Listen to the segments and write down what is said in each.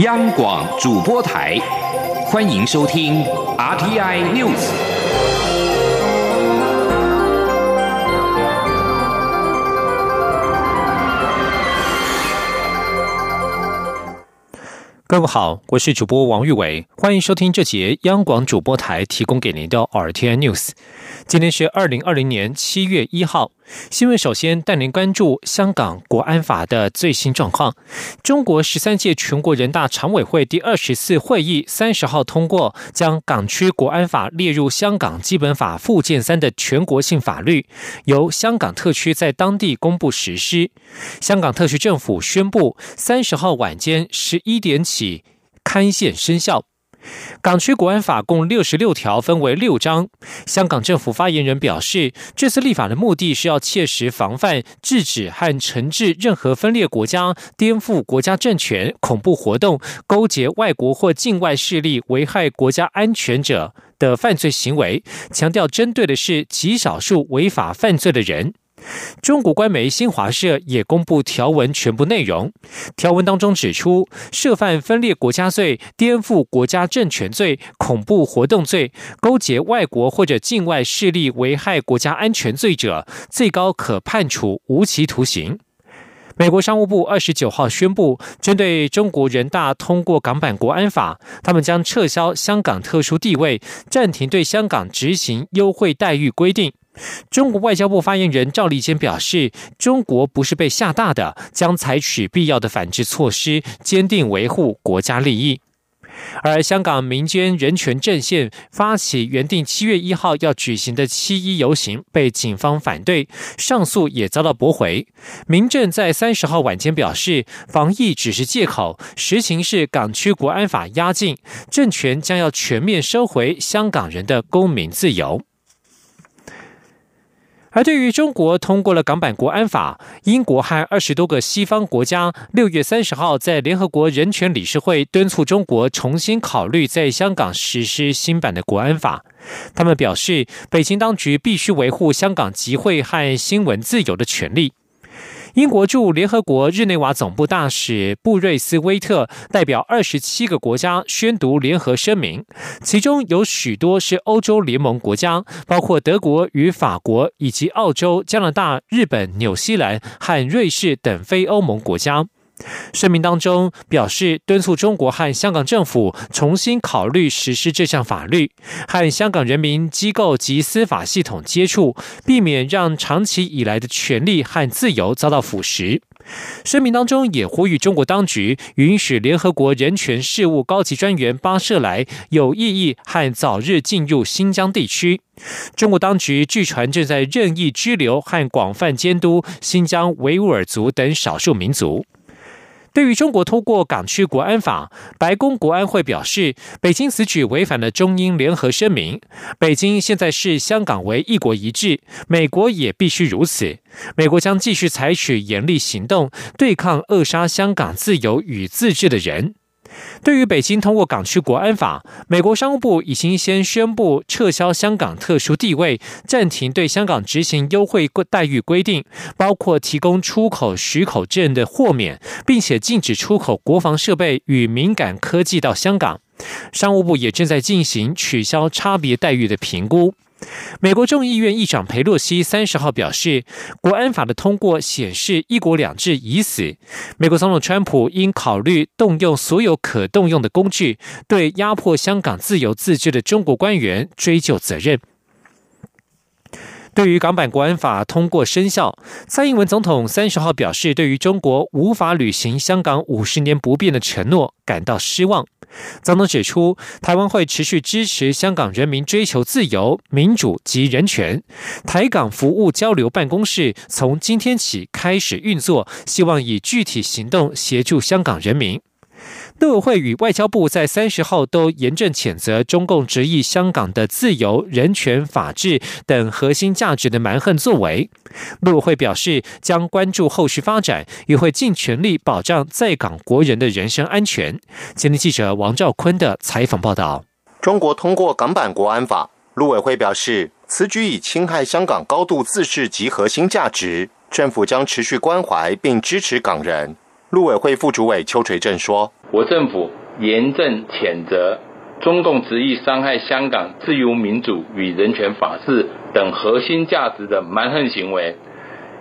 央广主播台，欢迎收听 RTI News。各位好，我是主播王玉伟，欢迎收听这节央广主播台提供给您的 RTI News。今天是二零二零年七月一号。新闻首先带您关注香港国安法的最新状况。中国十三届全国人大常委会第二十四会议三十号通过，将港区国安法列入香港基本法附件三的全国性法律，由香港特区在当地公布实施。香港特区政府宣布，三十号晚间十一点起刊宪生效。港区国安法共六十六条，分为六章。香港政府发言人表示，这次立法的目的是要切实防范、制止和惩治任何分裂国家、颠覆国家政权、恐怖活动、勾结外国或境外势力危害国家安全者的犯罪行为，强调针对的是极少数违法犯罪的人。中国官媒新华社也公布条文全部内容。条文当中指出，涉犯分裂国家罪、颠覆国家政权罪、恐怖活动罪、勾结外国或者境外势力危害国家安全罪者，最高可判处无期徒刑。美国商务部二十九号宣布，针对中国人大通过港版国安法，他们将撤销香港特殊地位，暂停对香港执行优惠待遇规定。中国外交部发言人赵立坚表示，中国不是被吓大的，将采取必要的反制措施，坚定维护国家利益。而香港民间人权阵线发起原定七月一号要举行的七一游行，被警方反对，上诉也遭到驳回。民政在三十号晚间表示，防疫只是借口，实情是港区国安法压境，政权将要全面收回香港人的公民自由。而对于中国通过了港版国安法，英国和二十多个西方国家六月三十号在联合国人权理事会敦促中国重新考虑在香港实施新版的国安法。他们表示，北京当局必须维护香港集会和新闻自由的权利。英国驻联合国日内瓦总部大使布瑞斯威特代表二十七个国家宣读联合声明，其中有许多是欧洲联盟国家，包括德国与法国，以及澳洲、加拿大、日本、纽西兰和瑞士等非欧盟国家。声明当中表示，敦促中国和香港政府重新考虑实施这项法律，和香港人民机构及司法系统接触，避免让长期以来的权利和自由遭到腐蚀。声明当中也呼吁中国当局允许联合国人权事务高级专员巴舍莱有意义和早日进入新疆地区。中国当局据传正在任意拘留和广泛监督新疆维吾尔族等少数民族。对于中国通过港区国安法，白宫国安会表示，北京此举违反了中英联合声明。北京现在视香港为一国一制，美国也必须如此。美国将继续采取严厉行动，对抗扼杀香港自由与自治的人。对于北京通过港区国安法，美国商务部已经先宣布撤销香港特殊地位，暂停对香港执行优惠待遇规定，包括提供出口许可证的豁免，并且禁止出口国防设备与敏感科技到香港。商务部也正在进行取消差别待遇的评估。美国众议院议长佩洛西三十号表示，国安法的通过显示“一国两制”已死。美国总统川普应考虑动用所有可动用的工具，对压迫香港自由自治的中国官员追究责任。对于港版国安法通过生效，蔡英文总统三十号表示，对于中国无法履行香港五十年不变的承诺感到失望。总统指出，台湾会持续支持香港人民追求自由、民主及人权。台港服务交流办公室从今天起开始运作，希望以具体行动协助香港人民。陆委会与外交部在三十号都严正谴责中共执意香港的自由、人权、法治等核心价值的蛮横作为。陆委会表示，将关注后续发展，也会尽全力保障在港国人的人身安全。前天记者王兆坤的采访报道：中国通过港版国安法，陆委会表示，此举已侵害香港高度自治及核心价值，政府将持续关怀并支持港人。陆委会副主委邱垂正说。我政府严正谴责中共执意伤害香港自由民主与人权法治等核心价值的蛮横行为，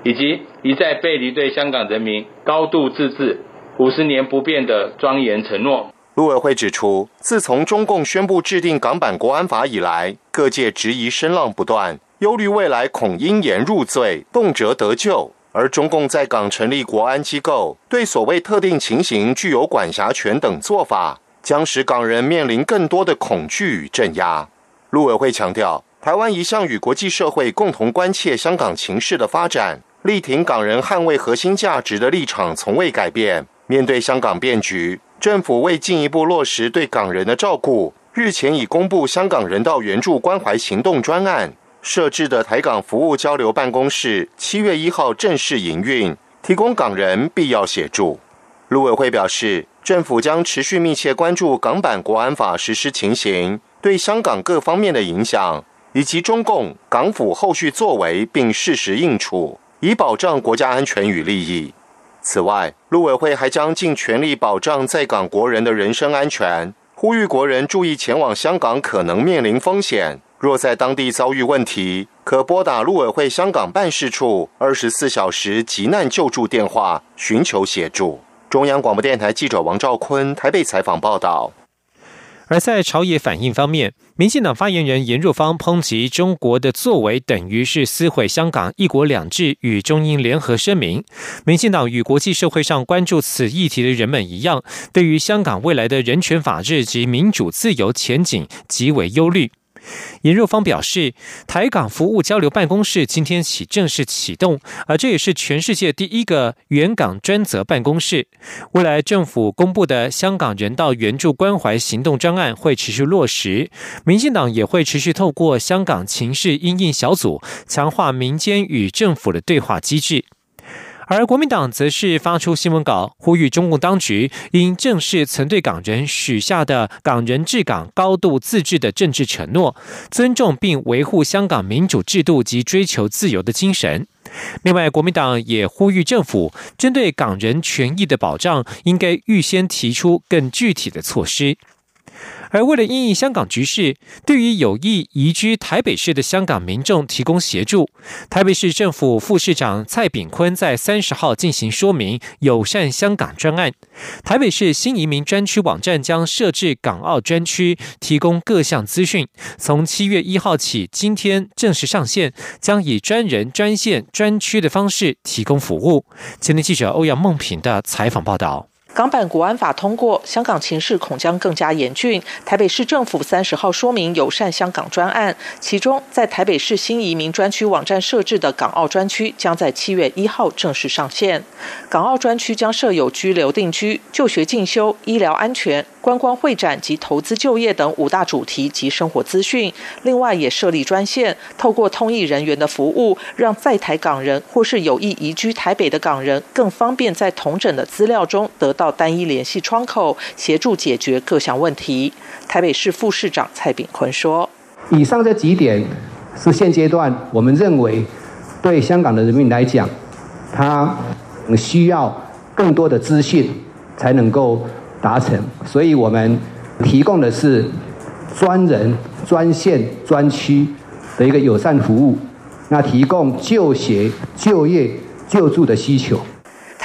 以及一再背离对香港人民高度自治、五十年不变的庄严承诺。陆委会指出，自从中共宣布制定港版国安法以来，各界质疑声浪不断，忧虑未来恐因言入罪，动辄得救。而中共在港成立国安机构，对所谓特定情形具有管辖权等做法，将使港人面临更多的恐惧与镇压。陆委会强调，台湾一向与国际社会共同关切香港情势的发展，力挺港人捍卫核心价值的立场从未改变。面对香港变局。政府为进一步落实对港人的照顾，日前已公布香港人道援助关怀行动专案设置的台港服务交流办公室，七月一号正式营运，提供港人必要协助。陆委会表示，政府将持续密切关注港版国安法实施情形对香港各方面的影响，以及中共港府后续作为，并适时应处，以保障国家安全与利益。此外，陆委会还将尽全力保障在港国人的人身安全，呼吁国人注意前往香港可能面临风险。若在当地遭遇问题，可拨打陆委会香港办事处二十四小时急难救助电话，寻求协助。中央广播电台记者王兆坤台北采访报道。而在朝野反应方面，民进党发言人严若芳抨击中国的作为等于是撕毁香港“一国两制”与中英联合声明。民进党与国际社会上关注此议题的人们一样，对于香港未来的人权、法治及民主自由前景极为忧虑。严若芳表示，台港服务交流办公室今天起正式启动，而这也是全世界第一个援港专责办公室。未来政府公布的香港人道援助关怀行动专案会持续落实，民进党也会持续透过香港情势应应小组，强化民间与政府的对话机制。而国民党则是发出新闻稿，呼吁中共当局应正视曾对港人许下的“港人治港、高度自治”的政治承诺，尊重并维护香港民主制度及追求自由的精神。另外，国民党也呼吁政府针对港人权益的保障，应该预先提出更具体的措施。而为了应应香港局势，对于有意移居台北市的香港民众提供协助，台北市政府副市长蔡炳坤在三十号进行说明友善香港专案。台北市新移民专区网站将设置港澳专区，提供各项资讯。从七月一号起，今天正式上线，将以专人、专线、专区的方式提供服务。今天记者欧阳梦平的采访报道。港版国安法通过，香港情势恐将更加严峻。台北市政府三十号说明友善香港专案，其中在台北市新移民专区网站设置的港澳专区将在七月一号正式上线。港澳专区将设有居留定居、就学进修、医疗安全。观光会展及投资就业等五大主题及生活资讯，另外也设立专线，透过通译人员的服务，让在台港人或是有意移居台北的港人更方便在同诊的资料中得到单一联系窗口，协助解决各项问题。台北市副市长蔡炳坤说：“以上这几点是现阶段我们认为对香港的人民来讲，他需要更多的资讯才能够。”达成，所以我们提供的是专人、专线、专区的一个友善服务，那提供就学、就业、救助的需求。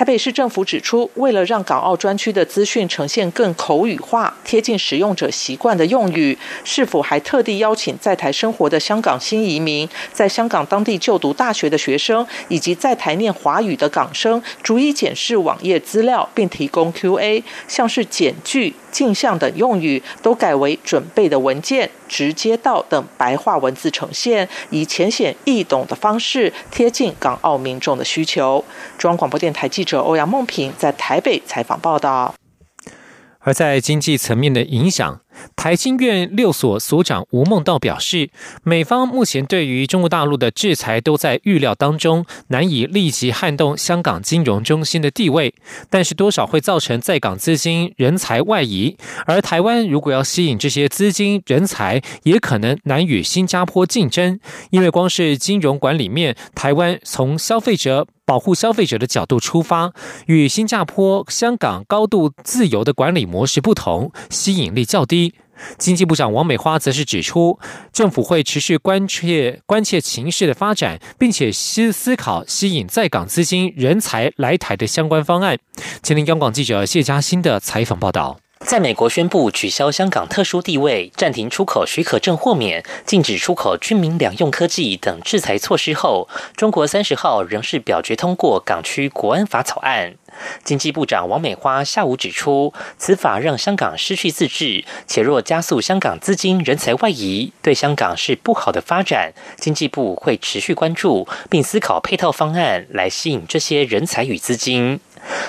台北市政府指出，为了让港澳专区的资讯呈现更口语化、贴近使用者习惯的用语，市府还特地邀请在台生活的香港新移民、在香港当地就读大学的学生，以及在台念华语的港生，逐一检视网页资料，并提供 Q&A，像是简句。镜像等用语都改为准备的文件、直接到等白话文字呈现，以浅显易懂的方式贴近港澳民众的需求。中央广播电台记者欧阳梦平在台北采访报道。而在经济层面的影响，台经院六所所长吴孟道表示，美方目前对于中国大陆的制裁都在预料当中，难以立即撼动香港金融中心的地位，但是多少会造成在港资金人才外移，而台湾如果要吸引这些资金人才，也可能难与新加坡竞争，因为光是金融管理面，台湾从消费者。保护消费者的角度出发，与新加坡、香港高度自由的管理模式不同，吸引力较低。经济部长王美花则是指出，政府会持续关切关切情势的发展，并且思思考吸引在港资金人才来台的相关方案。前天央广记者谢嘉欣的采访报道。在美国宣布取消香港特殊地位、暂停出口许可证豁免、禁止出口军民两用科技等制裁措施后，中国三十号仍是表决通过港区国安法草案。经济部长王美花下午指出，此法让香港失去自治，且若加速香港资金人才外移，对香港是不好的发展。经济部会持续关注，并思考配套方案来吸引这些人才与资金。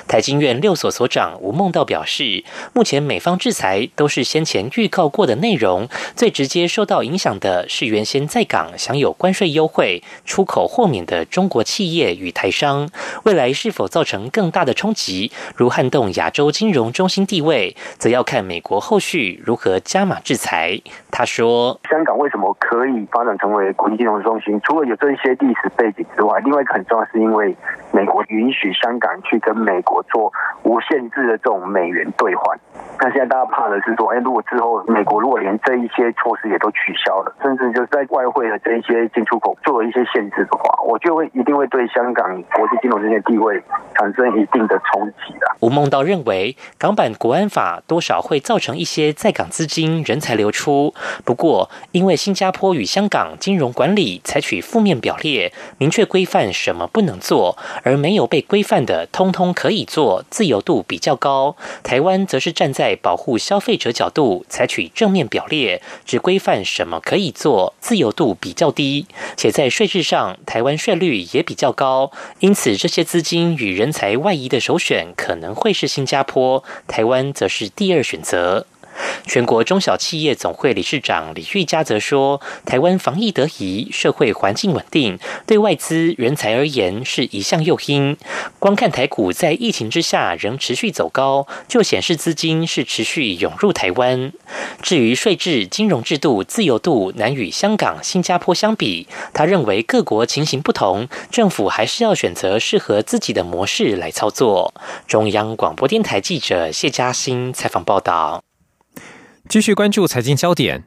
台经院六所所长吴梦道表示，目前美方制裁都是先前预告过的内容，最直接受到影响的是原先在港享有关税优惠、出口豁免的中国企业与台商。未来是否造成更大的冲击，如撼动亚洲金融中心地位，则要看美国后续如何加码制裁。他说：“香港为什么可以发展成为国际金融中心？除了有这些历史背景之外，另外一个很重要是因为美国允许香港去跟美国做无限制的这种美元兑换。那现在大家怕的是说，哎，如果之后美国如果连这一些措施也都取消了，甚至就是在外汇的这一些进出口做了一些限制的话，我就会一定会对香港国际金融中心地位产生一定的冲击的。”吴孟道认为，港版国安法多少会造成一些在港资金人才流出。不过，因为新加坡与香港金融管理采取负面表列，明确规范什么不能做，而没有被规范的，通通可以做，自由度比较高。台湾则是站在保护消费者角度，采取正面表列，只规范什么可以做，自由度比较低。且在税制上，台湾税率也比较高，因此这些资金与人才外移的首选可能会是新加坡，台湾则是第二选择。全国中小企业总会理事长李玉佳则说：“台湾防疫得宜，社会环境稳定，对外资人才而言是一项诱因。光看台股在疫情之下仍持续走高，就显示资金是持续涌入台湾。至于税制、金融制度自由度难与香港、新加坡相比，他认为各国情形不同，政府还是要选择适合自己的模式来操作。”中央广播电台记者谢嘉欣采访报道。继续关注财经焦点，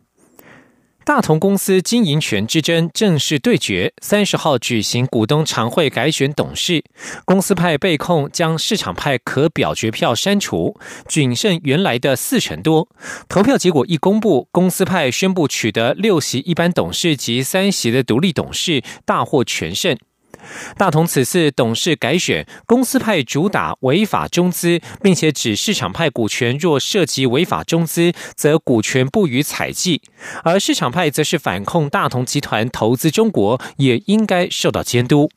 大同公司经营权之争正式对决。三十号举行股东常会改选董事，公司派被控将市场派可表决票删除，仅剩原来的四成多。投票结果一公布，公司派宣布取得六席一般董事及三席的独立董事，大获全胜。大同此次董事改选，公司派主打违法中资，并且指市场派股权若涉及违法中资，则股权不予采计；而市场派则是反控大同集团投资中国，也应该受到监督。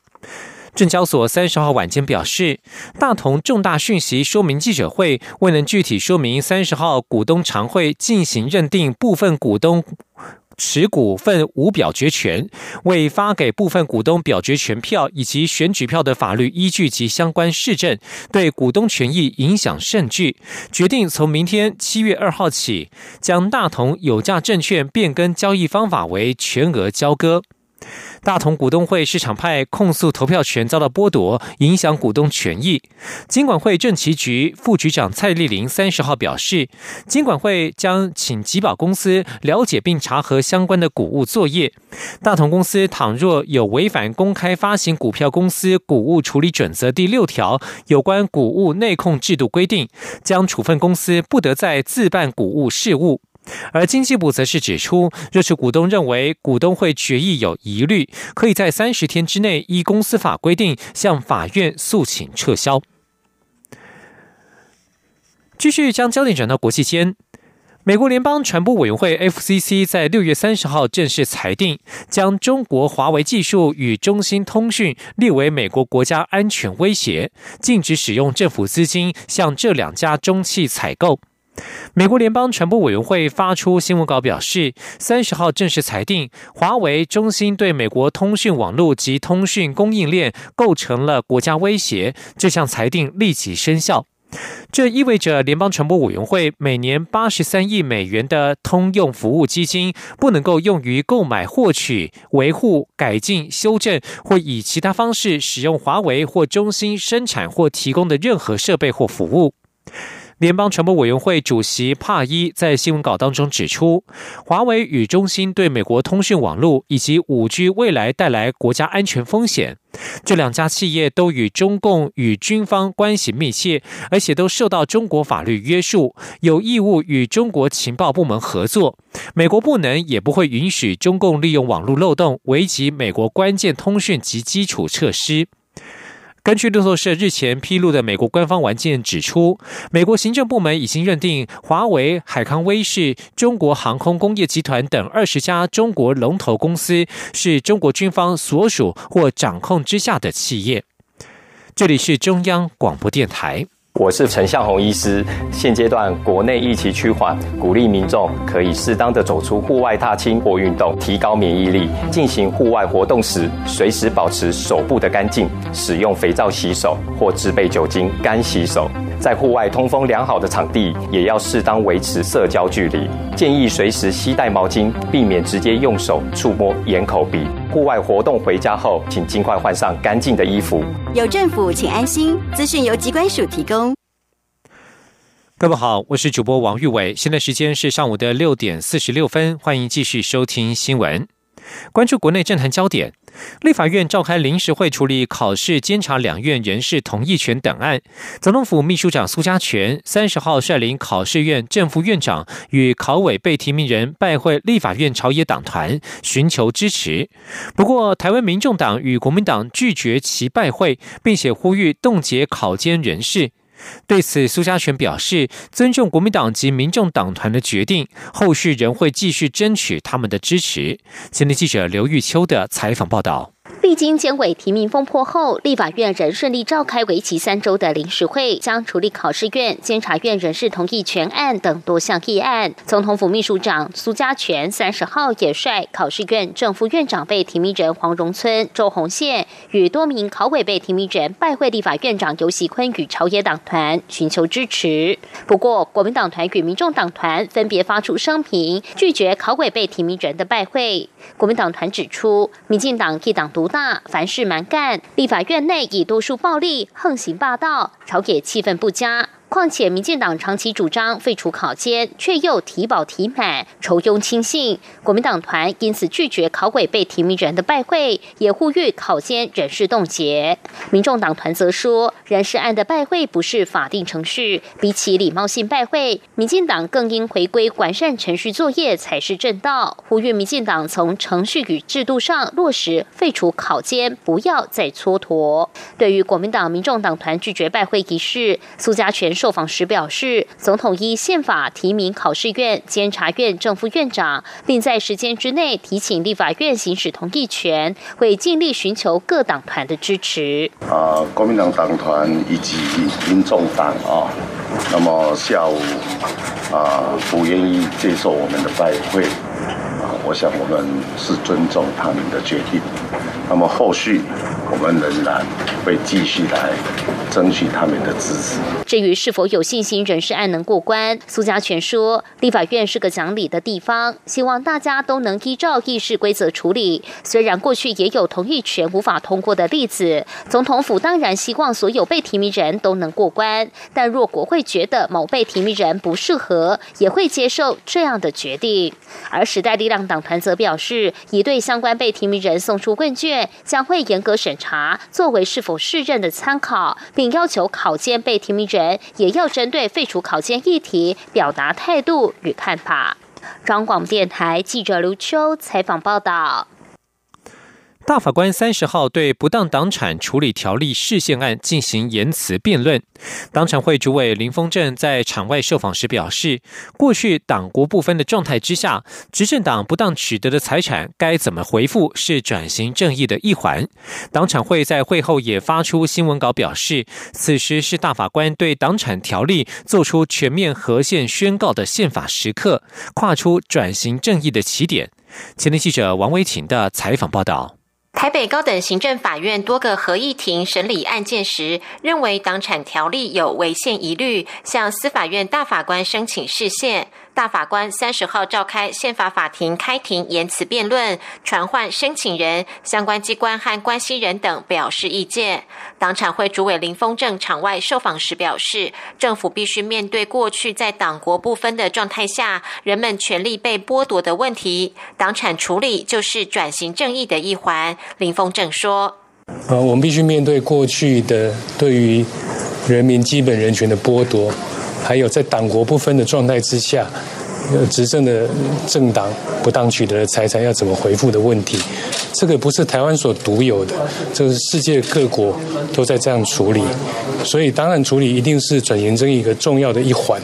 证交所三十号晚间表示，大同重大讯息说明记者会未能具体说明三十号股东常会进行认定部分股东。持股份无表决权，未发给部分股东表决权票以及选举票的法律依据及相关市政，对股东权益影响甚巨。决定从明天七月二号起，将大同有价证券变更交易方法为全额交割。大同股东会市场派控诉投票权遭到剥夺，影响股东权益。金管会政企局副局长蔡丽玲三十号表示，金管会将请吉宝公司了解并查核相关的股务作业。大同公司倘若有违反公开发行股票公司股务处理准则第六条有关股务内控制度规定，将处分公司不得再自办股务事务。而经济部则是指出，若是股东认为股东会决议有疑虑，可以在三十天之内依公司法规定向法院诉请撤销。继续将焦点转到国际间，美国联邦传播委员会 FCC 在六月三十号正式裁定，将中国华为技术与中兴通讯列为美国国家安全威胁，禁止使用政府资金向这两家中企采购。美国联邦传播委员会发出新闻稿表示，三十号正式裁定，华为、中兴对美国通讯网络及通讯供应链构成了国家威胁。这项裁定立即生效。这意味着联邦传播委员会每年八十三亿美元的通用服务基金不能够用于购买、获取、维护、改进、修正或以其他方式使用华为或中兴生产或提供的任何设备或服务。联邦传播委员会主席帕伊在新闻稿当中指出，华为与中兴对美国通讯网络以及五 G 未来带来国家安全风险。这两家企业都与中共与军方关系密切，而且都受到中国法律约束，有义务与中国情报部门合作。美国不能也不会允许中共利用网络漏洞，危及美国关键通讯及基础设施。根据路透社日前披露的美国官方文件指出，美国行政部门已经认定华为、海康威视、中国航空工业集团等二十家中国龙头公司是中国军方所属或掌控之下的企业。这里是中央广播电台。我是陈向红医师。现阶段国内疫情趋缓，鼓励民众可以适当的走出户外踏青或运动，提高免疫力。进行户外活动时，随时保持手部的干净，使用肥皂洗手或制备酒精干洗手。在户外通风良好的场地，也要适当维持社交距离。建议随时携带毛巾，避免直接用手触摸眼、口、鼻。户外活动回家后，请尽快换上干净的衣服。有政府，请安心。资讯由机关署提供。各位好，我是主播王玉伟。现在时间是上午的六点四十六分，欢迎继续收听新闻。关注国内政坛焦点，立法院召开临时会处理考试监察两院人事同意权等案。总统府秘书长苏家全三十号率领考试院正副院长与考委被提名人拜会立法院朝野党团，寻求支持。不过，台湾民众党与国民党拒绝其拜会，并且呼吁冻结考监人事。对此，苏家全表示尊重国民党及民众党团的决定，后续仍会继续争取他们的支持。前天记者刘玉秋的采访报道。历经监委提名风波后，立法院仍顺利召开为期三周的临时会，将处理考试院、监察院人事同意全案等多项议案。总统府秘书长苏家全三十号也率考试院正副院长被提名人黄荣村、周鸿宪与多名考委被提名人拜会立法院长游锡坤与朝野党团，寻求支持。不过，国民党团与民众党团分别发出声明，拒绝考委被提名人的拜会。国民党团指出，民进党一党独。大凡事蛮干，立法院内以多数暴力横行霸道，朝野气氛不佳。况且，民进党长期主张废除考监，却又提保提满，仇庸轻信。国民党团因此拒绝考委被提名人的拜会，也呼吁考监人事冻结。民众党团则说，人事案的拜会不是法定程序，比起礼貌性拜会，民进党更应回归完善程序作业才是正道。呼吁民进党从程序与制度上落实废除考监，不要再蹉跎。对于国民党、民众党团拒绝拜会一事，苏家全。受访时表示，总统依宪法提名考试院、监察院正副院长，并在时间之内提请立法院行使同意权，会尽力寻求各党团的支持。啊，国民党党团以及民众党啊，那么下午啊不愿意接受我们的拜会啊，我想我们是尊重他们的决定。那么后续我们仍然会继续来争取他们的支持。至于是否有信心人事案能过关，苏家全说，立法院是个讲理的地方，希望大家都能依照议事规则处理。虽然过去也有同意权无法通过的例子，总统府当然希望所有被提名人都能过关，但若国会觉得某被提名人不适合，也会接受这样的决定。而时代力量党团则表示，已对相关被提名人送出问卷。将会严格审查，作为是否适任的参考，并要求考监被提名人也要针对废除考监议题表达态度与看法。中广电台记者刘秋采访报道。大法官三十号对不当党产处理条例释宪案进行言辞辩论。党产会主委林峰正在场外受访时表示，过去党国不分的状态之下，执政党不当取得的财产该怎么回复，是转型正义的一环。党产会在会后也发出新闻稿表示，此时是大法官对党产条例做出全面核宪宣告的宪法时刻，跨出转型正义的起点。前天记者王维婷的采访报道。台北高等行政法院多个合议庭审理案件时，认为党产条例有违宪疑虑，向司法院大法官申请释宪。大法官三十号召开宪法法庭开庭言辞辩论，传唤申请人、相关机关和关系人等表示意见。党产会主委林峰正场外受访时表示，政府必须面对过去在党国不分的状态下，人们权利被剥夺的问题，党产处理就是转型正义的一环。林峰正说：“呃，我们必须面对过去的对于人民基本人权的剥夺。”还有在党国不分的状态之下，呃，执政的政党不当取得的财产要怎么回复的问题，这个不是台湾所独有的，这是世界各国都在这样处理，所以当然处理一定是转型正义一个重要的一环。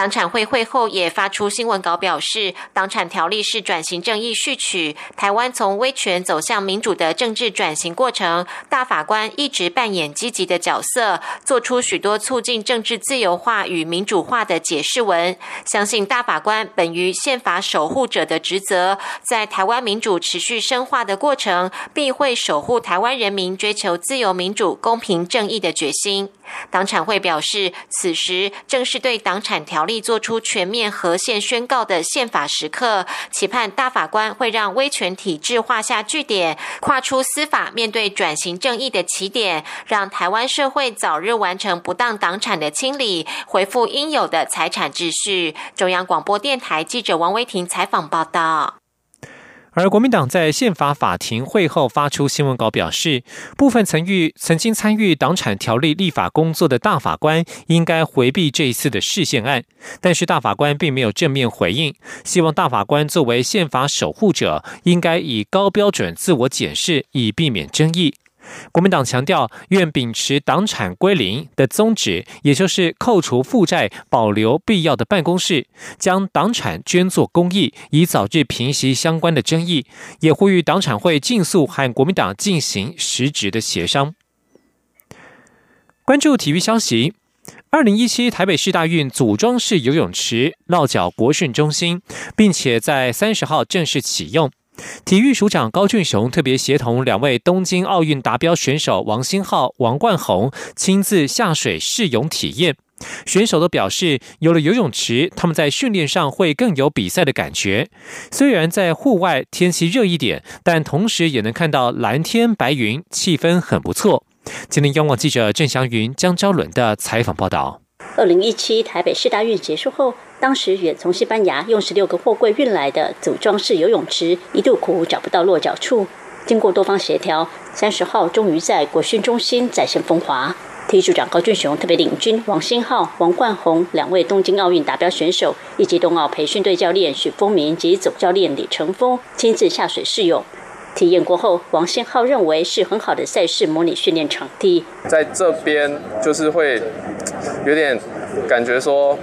党产会会后也发出新闻稿表示，党产条例是转型正义序曲，台湾从威权走向民主的政治转型过程，大法官一直扮演积极的角色，做出许多促进政治自由化与民主化的解释文。相信大法官本于宪法守护者的职责，在台湾民主持续深化的过程，必会守护台湾人民追求自由民主、公平正义的决心。党产会表示，此时正是对党产条例力做出全面和宪宣告的宪法时刻，期盼大法官会让威权体制画下句点，跨出司法面对转型正义的起点，让台湾社会早日完成不当党产的清理，恢复应有的财产秩序。中央广播电台记者王威婷采访报道。而国民党在宪法法庭会后发出新闻稿，表示部分曾与曾经参与党产条例立法工作的大法官应该回避这一次的释宪案，但是大法官并没有正面回应，希望大法官作为宪法守护者，应该以高标准自我检视，以避免争议。国民党强调，愿秉持党产归零的宗旨，也就是扣除负债、保留必要的办公室，将党产捐作公益，以早日平息相关的争议。也呼吁党产会尽速和国民党进行实质的协商。关注体育消息，二零一七台北市大运组装式游泳池落脚国训中心，并且在三十号正式启用。体育署长高俊雄特别协同两位东京奥运达标选手王星浩、王冠宏亲自下水试泳体验。选手都表示，有了游泳池，他们在训练上会更有比赛的感觉。虽然在户外天气热一点，但同时也能看到蓝天白云，气氛很不错。今天，央广记者郑祥云、江昭伦的采访报道。二零一七台北市大运结束后。当时远从西班牙用十六个货柜运来的组装式游泳池一度苦找不到落脚处，经过多方协调，三十号终于在国训中心再现风华。体育长高俊雄特别领军王新浩、王冠宏两位东京奥运达标选手，以及冬奥培训队教练许丰明及总教练李成峰亲自下水试泳。体验过后，王新浩认为是很好的赛事模拟训练场地。在这边就是会有点感觉说。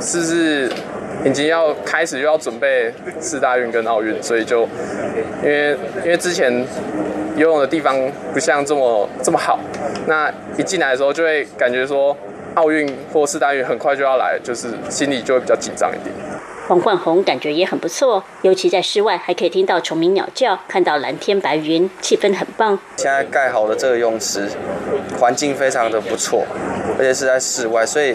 是不是，已经要开始又要准备四大运跟奥运，所以就因为因为之前游泳的地方不像这么这么好，那一进来的时候就会感觉说奥运或四大运很快就要来，就是心里就会比较紧张一点。黄冠宏感觉也很不错，尤其在室外还可以听到虫鸣鸟叫，看到蓝天白云，气氛很棒。现在盖好的这个泳池，环境非常的不错，而且是在室外，所以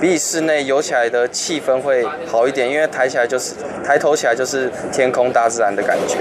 比室内游起来的气氛会好一点，因为抬起来就是抬头起来就是天空大自然的感觉。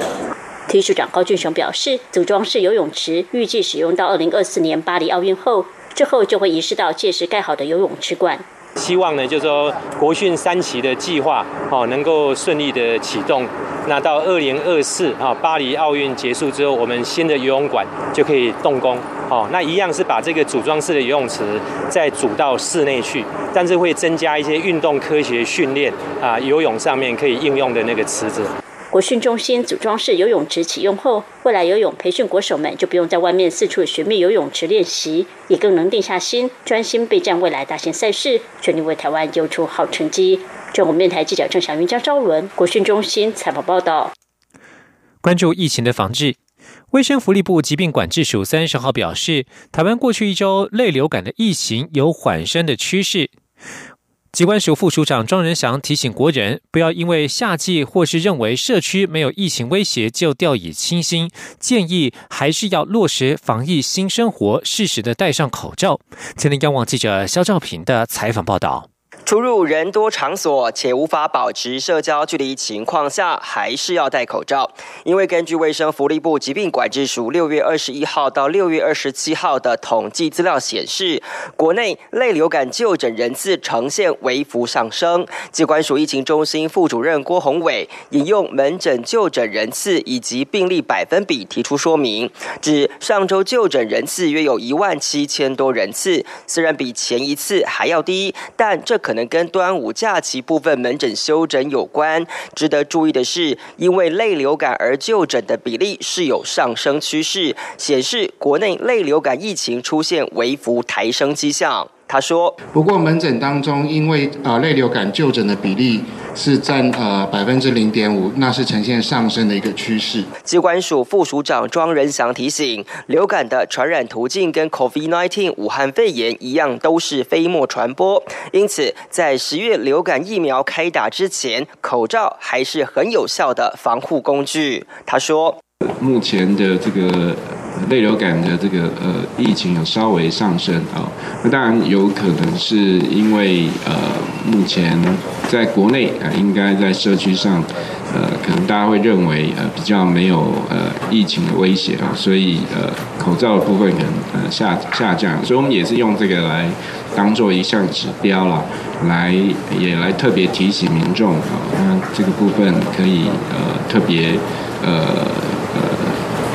体育长高俊雄表示，组装式游泳池预计使用到二零二四年巴黎奥运后，之后就会移师到届时盖好的游泳池馆。希望呢，就是说国训三期的计划哦，能够顺利的启动。那到二零二四啊，巴黎奥运结束之后，我们新的游泳馆就可以动工哦。那一样是把这个组装式的游泳池再组到室内去，但是会增加一些运动科学训练啊，游泳上面可以应用的那个池子。国训中心组装式游泳池启用后，未来游泳培训国手们就不用在外面四处寻觅游泳池练习，也更能定下心，专心备战未来大型赛事，全力为台湾游出好成绩。中国面台记者郑祥云、江昭伦，国训中心采访报道。关注疫情的防治。卫生福利部疾病管制署三十号表示，台湾过去一周类流感的疫情有缓升的趋势。机关署副署长庄仁祥提醒国人，不要因为夏季或是认为社区没有疫情威胁就掉以轻心，建议还是要落实防疫新生活，适时的戴上口罩。今天央网记者肖兆平的采访报道。出入人多场所且无法保持社交距离情况下，还是要戴口罩。因为根据卫生福利部疾病管制署六月二十一号到六月二十七号的统计资料显示，国内类流感就诊人次呈现微幅上升。机关署疫情中心副主任郭宏伟引用门诊就诊人次以及病例百分比提出说明，指上周就诊人次约有一万七千多人次，虽然比前一次还要低，但这可。能跟端午假期部分门诊休诊有关。值得注意的是，因为类流感而就诊的比例是有上升趋势，显示国内类流感疫情出现微幅抬升迹象。他说：“不过门诊当中，因为啊类流感就诊的比例是占呃百分之零点五，那是呈现上升的一个趋势。”机关署副署长庄仁祥提醒，流感的传染途径跟 COVID-19 武汉肺炎一样，都是飞沫传播，因此在十月流感疫苗开打之前，口罩还是很有效的防护工具。他说：“目前的这个。”类流感的这个呃疫情有稍微上升啊，那当然有可能是因为呃目前在国内啊，应该在社区上呃可能大家会认为呃比较没有呃疫情的威胁啊，所以呃口罩的部分可能呃下下降，所以我们也是用这个来当做一项指标了，来也来特别提醒民众啊，那这个部分可以呃特别呃。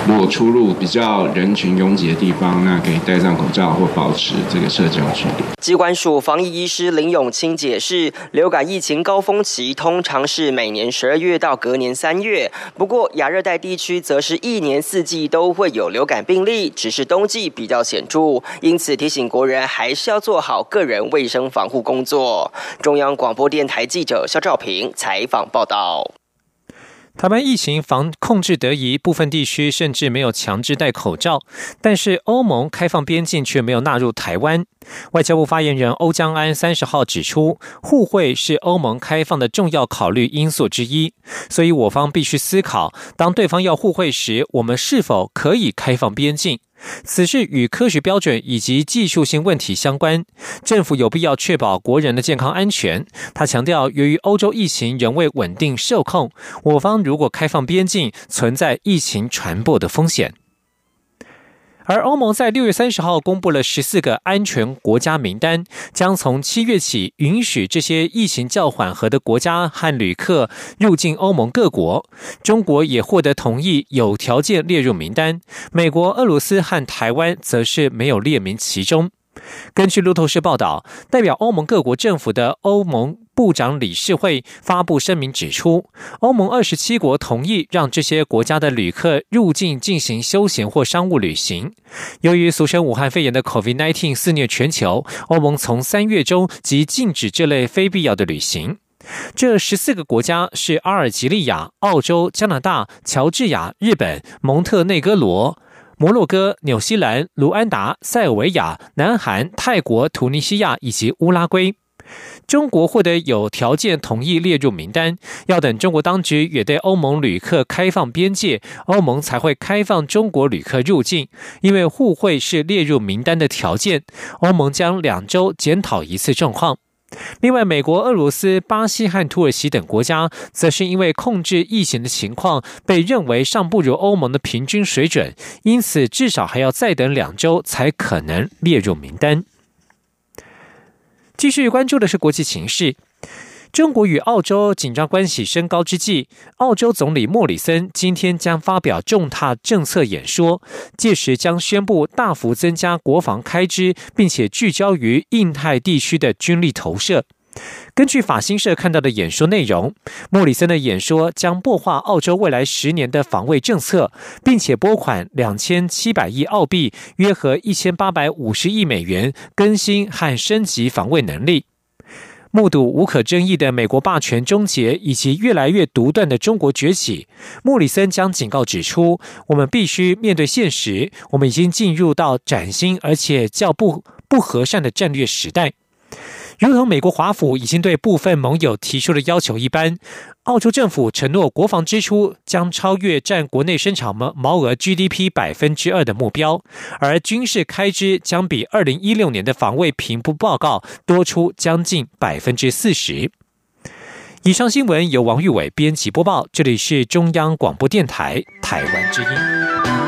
如果出入比较人群拥挤的地方，那可以戴上口罩或保持这个社交距离。机关署防疫医师林永清解释，流感疫情高峰期通常是每年十二月到隔年三月，不过亚热带地区则是一年四季都会有流感病例，只是冬季比较显著，因此提醒国人还是要做好个人卫生防护工作。中央广播电台记者肖兆平采访报道。台湾疫情防控制得宜，部分地区甚至没有强制戴口罩，但是欧盟开放边境却没有纳入台湾。外交部发言人欧江安三十号指出，互惠是欧盟开放的重要考虑因素之一，所以我方必须思考，当对方要互惠时，我们是否可以开放边境。此事与科学标准以及技术性问题相关，政府有必要确保国人的健康安全。他强调，由于欧洲疫情仍未稳定受控，我方如果开放边境，存在疫情传播的风险。而欧盟在六月三十号公布了十四个安全国家名单，将从七月起允许这些疫情较缓和的国家和旅客入境欧盟各国。中国也获得同意，有条件列入名单。美国、俄罗斯和台湾则是没有列名其中。根据路透社报道，代表欧盟各国政府的欧盟部长理事会发布声明指出，欧盟二十七国同意让这些国家的旅客入境进行休闲或商务旅行。由于俗称武汉肺炎的 COVID-19 肆虐全球，欧盟从三月中即禁止这类非必要的旅行。这十四个国家是阿尔及利亚、澳洲、加拿大、乔治亚、日本、蒙特内哥罗。摩洛哥、纽西兰、卢安达、塞尔维亚、南韩、泰国、突尼西亚以及乌拉圭，中国获得有条件同意列入名单，要等中国当局也对欧盟旅客开放边界，欧盟才会开放中国旅客入境。因为互惠是列入名单的条件，欧盟将两周检讨一次状况。另外，美国、俄罗斯、巴西和土耳其等国家，则是因为控制疫情的情况被认为尚不如欧盟的平均水准，因此至少还要再等两周才可能列入名单。继续关注的是国际形势。中国与澳洲紧张关系升高之际，澳洲总理莫里森今天将发表重大政策演说，届时将宣布大幅增加国防开支，并且聚焦于印太地区的军力投射。根据法新社看到的演说内容，莫里森的演说将擘画澳洲未来十年的防卫政策，并且拨款两千七百亿澳币（约合一千八百五十亿美元）更新和升级防卫能力。目睹无可争议的美国霸权终结以及越来越独断的中国崛起，莫里森将警告指出：我们必须面对现实，我们已经进入到崭新而且较不不和善的战略时代。如同美国华府已经对部分盟友提出的要求一般，澳洲政府承诺国防支出将超越占国内生产毛毛额 GDP 百分之二的目标，而军事开支将比二零一六年的防卫评估报告多出将近百分之四十。以上新闻由王玉伟编辑播报，这里是中央广播电台台湾之音。